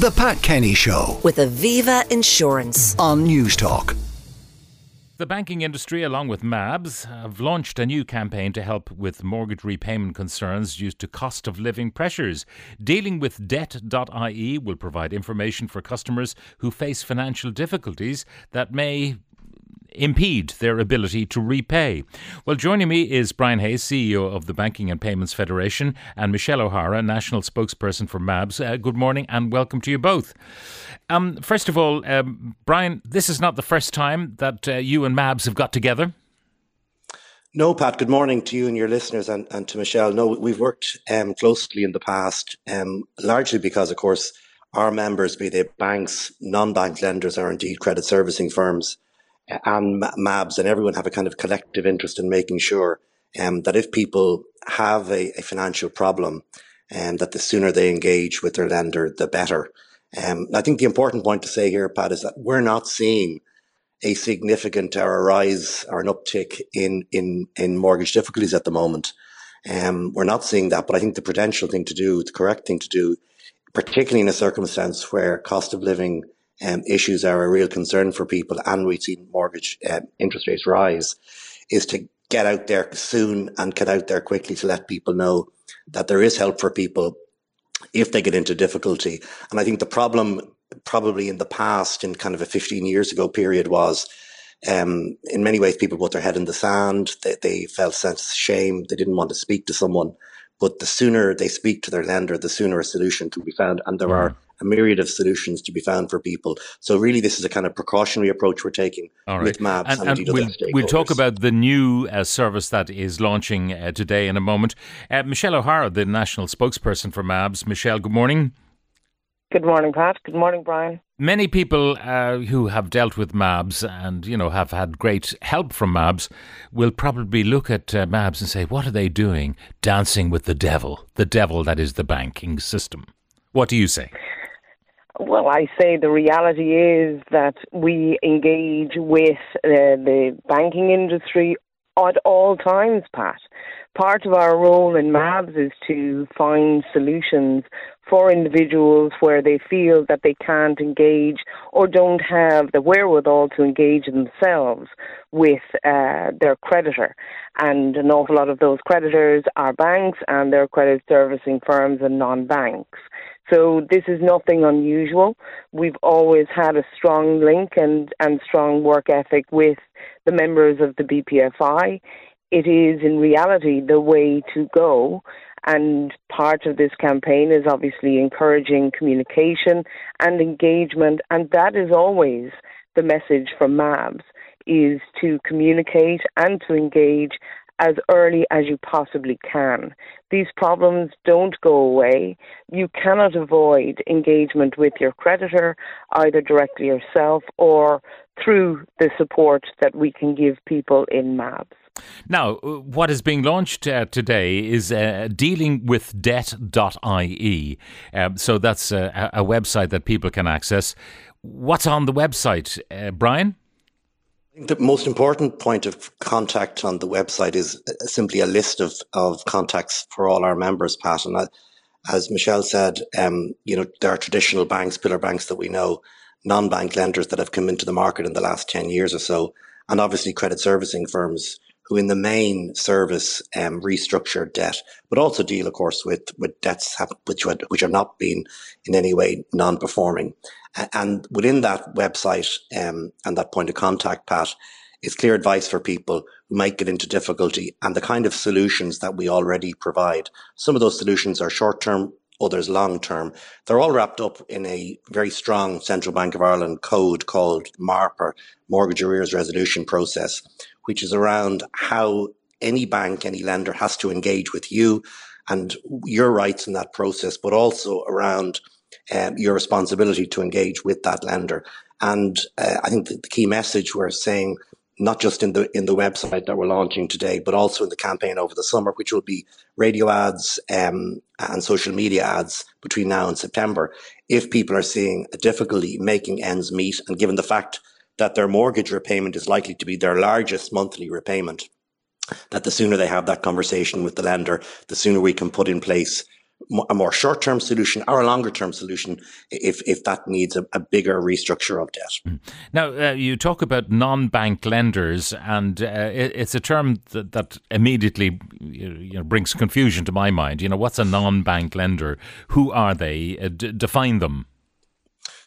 The Pat Kenny Show with Aviva Insurance. on Newstalk. The banking industry, along with MABS, have launched a new campaign to help with mortgage repayment concerns due to cost of living pressures. Dealing with debt.ie will provide information for customers who face financial difficulties that may impede their ability to repay. Well, joining me is Brian Hayes, CEO of the Banking and Payments Federation, and Michelle O'Hara, national spokesperson for MABS. Uh, good morning and welcome to you both. Um, first of all, um, Brian, this is not the first time that uh, you and MABS have got together. No, Pat, good morning to you and your listeners and, and to Michelle. No, we've worked um, closely in the past, um, largely because, of course, our members, be they banks, non bank lenders, or indeed credit servicing firms, and MABS and everyone have a kind of collective interest in making sure um, that if people have a, a financial problem, um, that the sooner they engage with their lender, the better. Um, I think the important point to say here, Pat, is that we're not seeing a significant or a rise or an uptick in in in mortgage difficulties at the moment. Um, we're not seeing that, but I think the prudential thing to do, the correct thing to do, particularly in a circumstance where cost of living um, issues are a real concern for people and we've seen mortgage um, interest rates rise, is to get out there soon and get out there quickly to let people know that there is help for people if they get into difficulty. And I think the problem probably in the past, in kind of a 15 years ago period, was um, in many ways people put their head in the sand. They, they felt sense of shame. They didn't want to speak to someone. But the sooner they speak to their lender, the sooner a solution can be found. And there are a myriad of solutions to be found for people. So really, this is a kind of precautionary approach we're taking All right. with MABS and, and, and we'll, we'll talk about the new uh, service that is launching uh, today in a moment. Uh, Michelle O'Hara, the national spokesperson for MABS. Michelle, good morning. Good morning, Pat. Good morning, Brian. Many people uh, who have dealt with MABS and you know have had great help from MABS will probably look at uh, MABS and say, "What are they doing? Dancing with the devil? The devil that is the banking system." What do you say? Well, I say the reality is that we engage with uh, the banking industry at all times, Pat. Part of our role in MABS is to find solutions for individuals where they feel that they can't engage or don't have the wherewithal to engage themselves with uh, their creditor. And an awful lot of those creditors are banks and their credit servicing firms and non banks. So this is nothing unusual. We've always had a strong link and, and strong work ethic with the members of the BPFI. It is in reality the way to go. And part of this campaign is obviously encouraging communication and engagement. And that is always the message from MABS is to communicate and to engage as early as you possibly can. These problems don't go away. You cannot avoid engagement with your creditor, either directly yourself or through the support that we can give people in MABS. Now, uh, what is being launched uh, today is uh, dealing with debt.ie. Um, so that's a, a website that people can access. What's on the website, uh, Brian? The most important point of contact on the website is uh, simply a list of, of contacts for all our members, Pat. And uh, as Michelle said, um, you know, there are traditional banks, pillar banks that we know, non-bank lenders that have come into the market in the last 10 years or so, and obviously credit servicing firms who in the main service um, restructured debt, but also deal, of course, with, with debts have, which, had, which have not been in any way non-performing. And within that website um, and that point of contact, Pat, is clear advice for people who might get into difficulty and the kind of solutions that we already provide. Some of those solutions are short term, others long term. They're all wrapped up in a very strong Central Bank of Ireland code called MARPER, Mortgage Arrears Resolution Process, which is around how any bank, any lender has to engage with you and your rights in that process, but also around um, your responsibility to engage with that lender. And uh, I think the, the key message we're saying, not just in the in the website that we're launching today, but also in the campaign over the summer, which will be radio ads um, and social media ads between now and September. If people are seeing a difficulty making ends meet, and given the fact that their mortgage repayment is likely to be their largest monthly repayment, that the sooner they have that conversation with the lender, the sooner we can put in place a more short term solution or a longer term solution if, if that needs a, a bigger restructure of debt. Mm. Now, uh, you talk about non bank lenders, and uh, it, it's a term that, that immediately you know, brings confusion to my mind. You know, what's a non bank lender? Who are they? Uh, d- define them.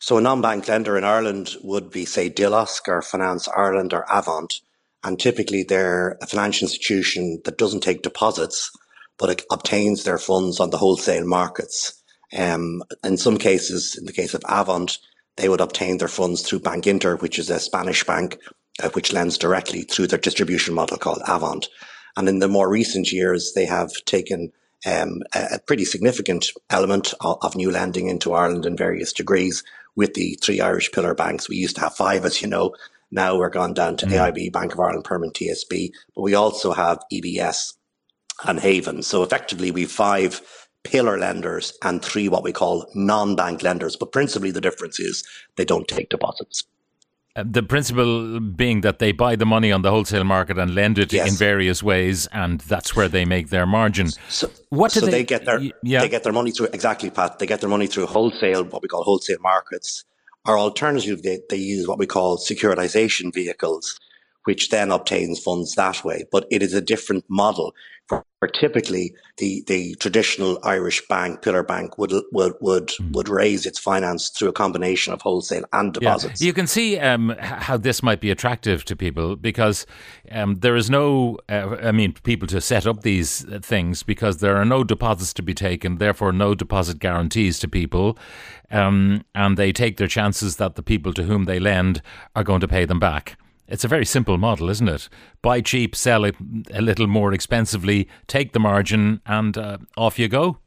So, a non bank lender in Ireland would be, say, Dilosk or Finance Ireland or Avant. And typically they're a financial institution that doesn't take deposits but it obtains their funds on the wholesale markets. Um, in some cases, in the case of Avant, they would obtain their funds through Bankinter, which is a Spanish bank uh, which lends directly through their distribution model called Avant. And in the more recent years, they have taken um, a, pretty significant element of, of, new lending into Ireland in various degrees with the three Irish pillar banks. We used to have five, as you know. Now we're gone down to mm. AIB, Bank of Ireland, Permanent TSB, but we also have EBS, and Haven. So effectively, we've five pillar lenders and three what we call non-bank lenders. But principally, the difference is they don't take deposits. The principle being that they buy the money on the wholesale market and lend it yes. in various ways, and that's where they make their margin. So, what so they, they, get their yeah. they get their money through exactly, Pat. They get their money through wholesale, what we call wholesale markets. Or alternatively, they, they use what we call securitization vehicles, which then obtains funds that way. But it is a different model where typically the, the traditional Irish bank, pillar bank, would would would, mm. would raise its finance through a combination of wholesale and deposits. Yeah. You can see um, how this might be attractive to people because um, there is no, uh, I mean, people to set up these things because there are no deposits to be taken, therefore no deposit guarantees to people, um, and they take their chances that the people to whom they lend are going to pay them back. It's a very simple model, isn't it? Buy cheap, sell it a little more expensively, take the margin, and uh, off you go.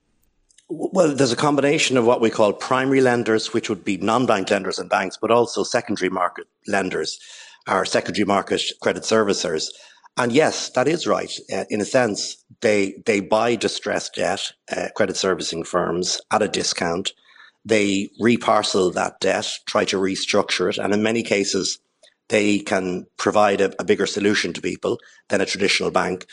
Well, there's a combination of what we call primary lenders, which would be non-bank lenders and banks, but also secondary market lenders, our secondary market credit servicers. And yes, that is right. Uh, in a sense, they they buy distressed debt, uh, credit servicing firms at a discount. They reparcel that debt, try to restructure it, and in many cases, they can provide a, a bigger solution to people than a traditional bank.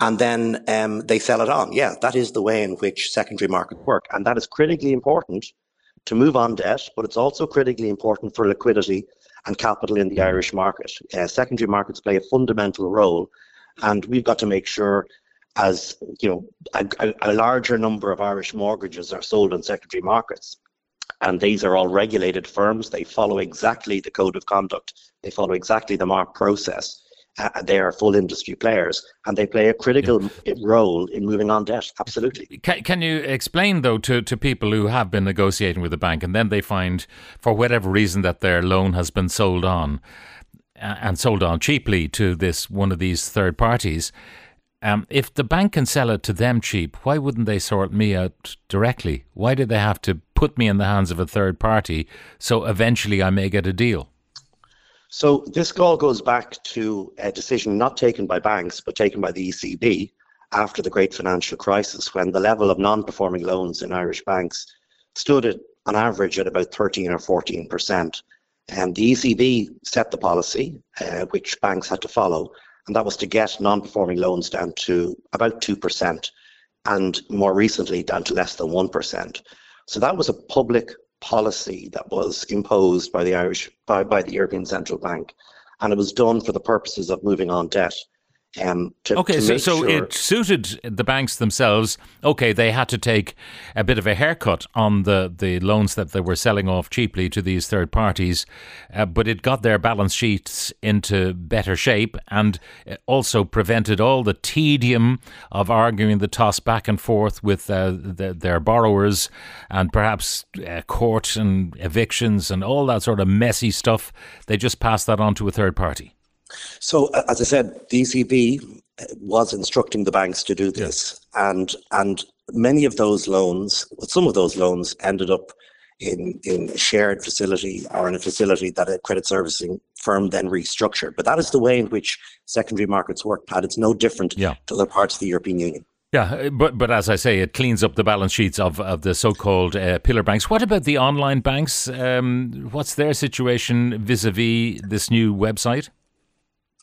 And then um, they sell it on. Yeah, that is the way in which secondary markets work. And that is critically important to move on debt, but it's also critically important for liquidity and capital in the Irish market. Uh, secondary markets play a fundamental role, and we've got to make sure, as you know, a, a, larger number of Irish mortgages are sold in secondary markets, and these are all regulated firms. They follow exactly the code of conduct. They follow exactly the MARP process. Uh, they are full industry players and they play a critical yeah. role in moving on debt. Absolutely. Can, can you explain, though, to, to people who have been negotiating with the bank and then they find, for whatever reason, that their loan has been sold on and sold on cheaply to this one of these third parties? Um, if the bank can sell it to them cheap, why wouldn't they sort me out directly? Why do they have to put me in the hands of a third party so eventually I may get a deal? So this all goes back to a decision not taken by banks but taken by the ECB after the great financial crisis when the level of non-performing loans in Irish banks stood at on average at about 13 or 14 percent. And the ECB set the policy, uh, which banks had to follow, and that was to get non-performing loans down to about 2%, and more recently down to less than 1%. So that was a public policy that was imposed by the Irish by, by the European Central Bank, and it was done for the purposes of moving on debt. Um, to, okay, to so, so sure it suited the banks themselves. Okay, they had to take a bit of a haircut on the, the loans that they were selling off cheaply to these third parties, uh, but it got their balance sheets into better shape and also prevented all the tedium of arguing the toss back and forth with uh, the, their borrowers and perhaps uh, court and evictions and all that sort of messy stuff. They just passed that on to a third party. So, as I said, the ECB was instructing the banks to do this, and and many of those loans, some of those loans, ended up in in a shared facility or in a facility that a credit servicing firm then restructured. But that is the way in which secondary markets work, Pat. It's no different yeah. to other parts of the European Union. Yeah, but but as I say, it cleans up the balance sheets of, of the so-called uh, pillar banks. What about the online banks? Um, what's their situation vis-a-vis this new website?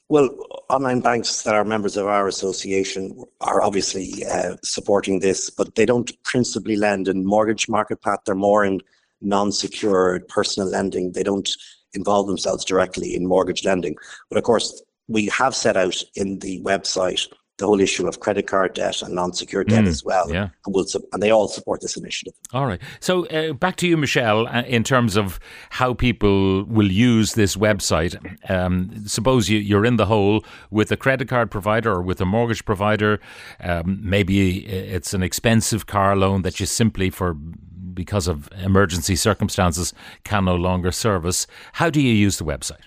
Well, online banks that are members of our association are obviously uh, supporting this, but they don't principally lend in mortgage market Pat. They're more in non-secured personal lending. They don't involve themselves directly in mortgage lending. But of course, we have set out in the website the whole issue of credit card debt and non-secured debt mm, as well. Yeah. And, we'll, and they all support this initiative. All right. So uh, back to you, Michelle, uh, in terms of how people will use this website. Um, suppose you, you're in the hole with a credit card provider or with a mortgage provider. Um, maybe it's an expensive car loan that you simply, for because of emergency circumstances, can no longer service. How do you use the website?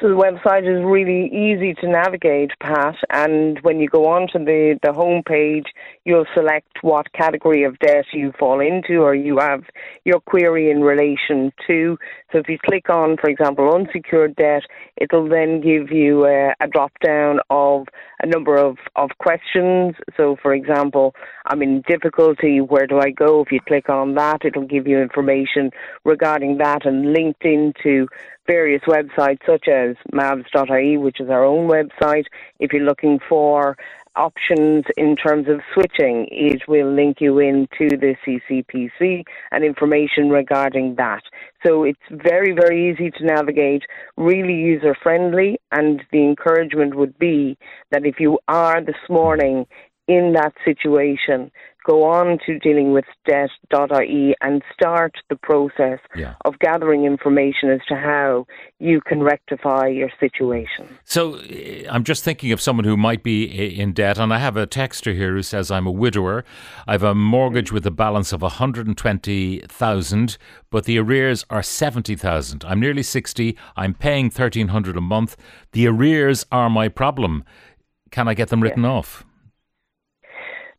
So the website is really easy to navigate, Pat, and when you go onto the, the home page, you'll select what category of debt you fall into or you have your query in relation to. So if you click on, for example, unsecured debt, it'll then give you a, a drop down of a number of, of questions. So, for example, I'm in difficulty, where do I go? If you click on that, it'll give you information regarding that and linked into various websites such as mabs.ie, which is our own website. If you're looking for options in terms of switching, it will link you into the CCPC and information regarding that. So it's very, very easy to navigate, really user friendly, and the encouragement would be that if you are this morning in that situation, go on to dealing with debt.ie and start the process yeah. of gathering information as to how you can rectify your situation. So eh, I'm just thinking of someone who might be in debt, and I have a texter here who says I'm a widower. I have a mortgage with a balance of 120,000, but the arrears are 70,000. I'm nearly 60. I'm paying 1,300 a month. The arrears are my problem. Can I get them written yeah. off?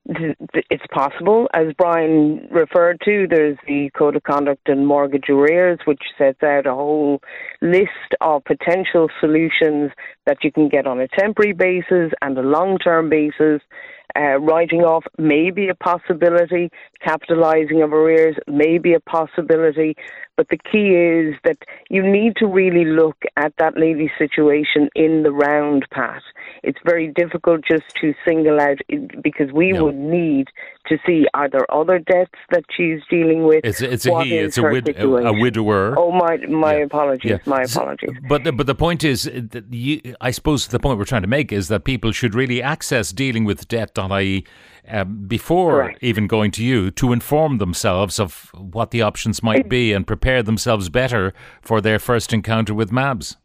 It's possible. As Brian referred to, there's the Code of Conduct and Mortgage Arrears, which sets out a whole list of potential solutions that you can get on a temporary basis and a long term basis. Uh, writing off may be a possibility, capitalising of arrears may be a possibility, but the key is that you need to really look at that lady's situation in the round, Pat. It's very difficult just to single out because we would need to see are there other debts that she's dealing with. It's, it's a he. It's a, wid- a, widower. Oh my my yeah. apologies. Yeah. My apologies. But the, but the point is, that you, I suppose the point we're trying to make is that people should really access dealing with debt.ie um, before Correct. even going to you to inform themselves of what the options might be and prepare themselves better for their first encounter with MABS.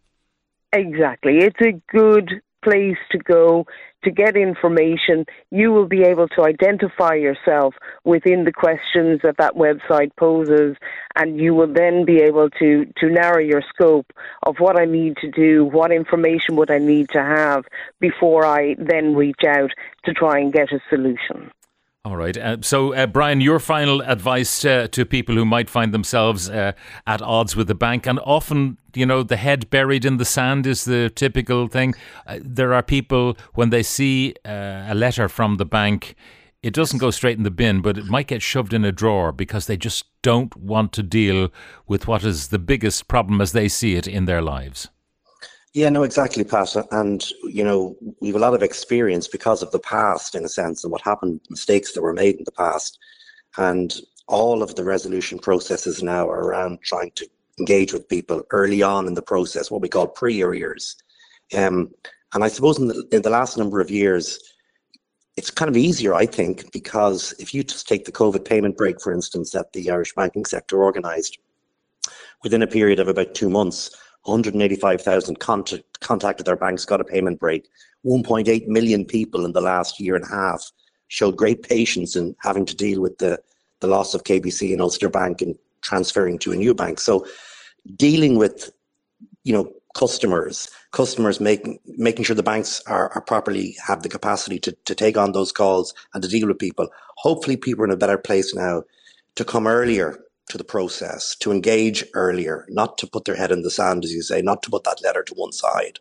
Exactly. It's a good place to go to get information. You will be able to identify yourself within the questions that that website poses, and you will then be able to, to narrow your scope of what I need to do, what information would I need to have before I then reach out to try and get a solution. All right. Uh, so, uh, Brian, your final advice uh, to people who might find themselves uh, at odds with the bank, and often, you know, the head buried in the sand is the typical thing. Uh, there are people, when they see uh, a letter from the bank, it doesn't go straight in the bin, but it might get shoved in a drawer because they just don't want to deal with what is the biggest problem as they see it in their lives. Yeah, no, exactly, Pat. And, you know, we have a lot of experience because of the past, in a sense, and what happened, mistakes that were made in the past. And all of the resolution processes now are around trying to engage with people early on in the process, what we call pre arrears. Um, and I suppose in the, in the last number of years, it's kind of easier, I think, because if you just take the COVID payment break, for instance, that the Irish banking sector organised, within a period of about two months, 185,000 contact, contacted their banks, got a payment break. 1.8 million people in the last year and a half showed great patience in having to deal with the, the loss of KBC and Ulster Bank and transferring to a new bank. So dealing with, you know, customers, customers making making sure the banks are, are properly have the capacity to, to take on those calls and to deal with people. Hopefully people are in a better place now to come earlier to the process, to engage earlier, not to put their head in the sand, as you say, not to put that letter to one side.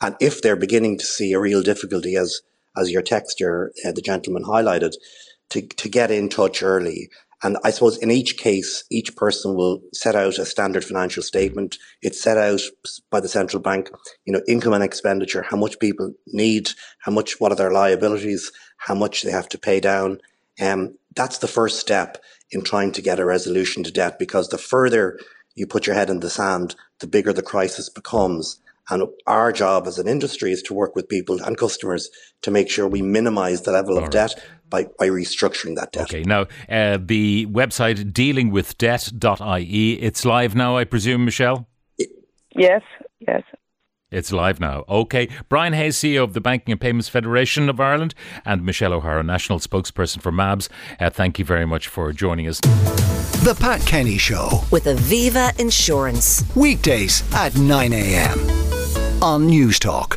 And if they're beginning to see a real difficulty, as as your texture, uh, the gentleman highlighted, to, to get in touch early And I suppose in each case, each person will set out a standard financial statement. It's set out by the central bank, you know, income and expenditure, how much people need, how much, what are their liabilities, how much they have to pay down. Um, that's the first step in trying to get a resolution to debt because the further you put your head in the sand, the bigger the crisis becomes. And our job as an industry is to work with people and customers to make sure we minimize the level of right. debt by, by restructuring that debt. Okay, now uh, the website dealingwithdebt.ie, it's live now, I presume, Michelle? Yes, yes. It's live now. Okay. Brian Hayes, CEO of the Banking and Payments Federation of Ireland, and Michelle O'Hara, National Spokesperson for MABS. Uh, thank you very much for joining us. The Pat Kenny Show with Aviva Insurance. Weekdays at 9 a.m. on Newstalk.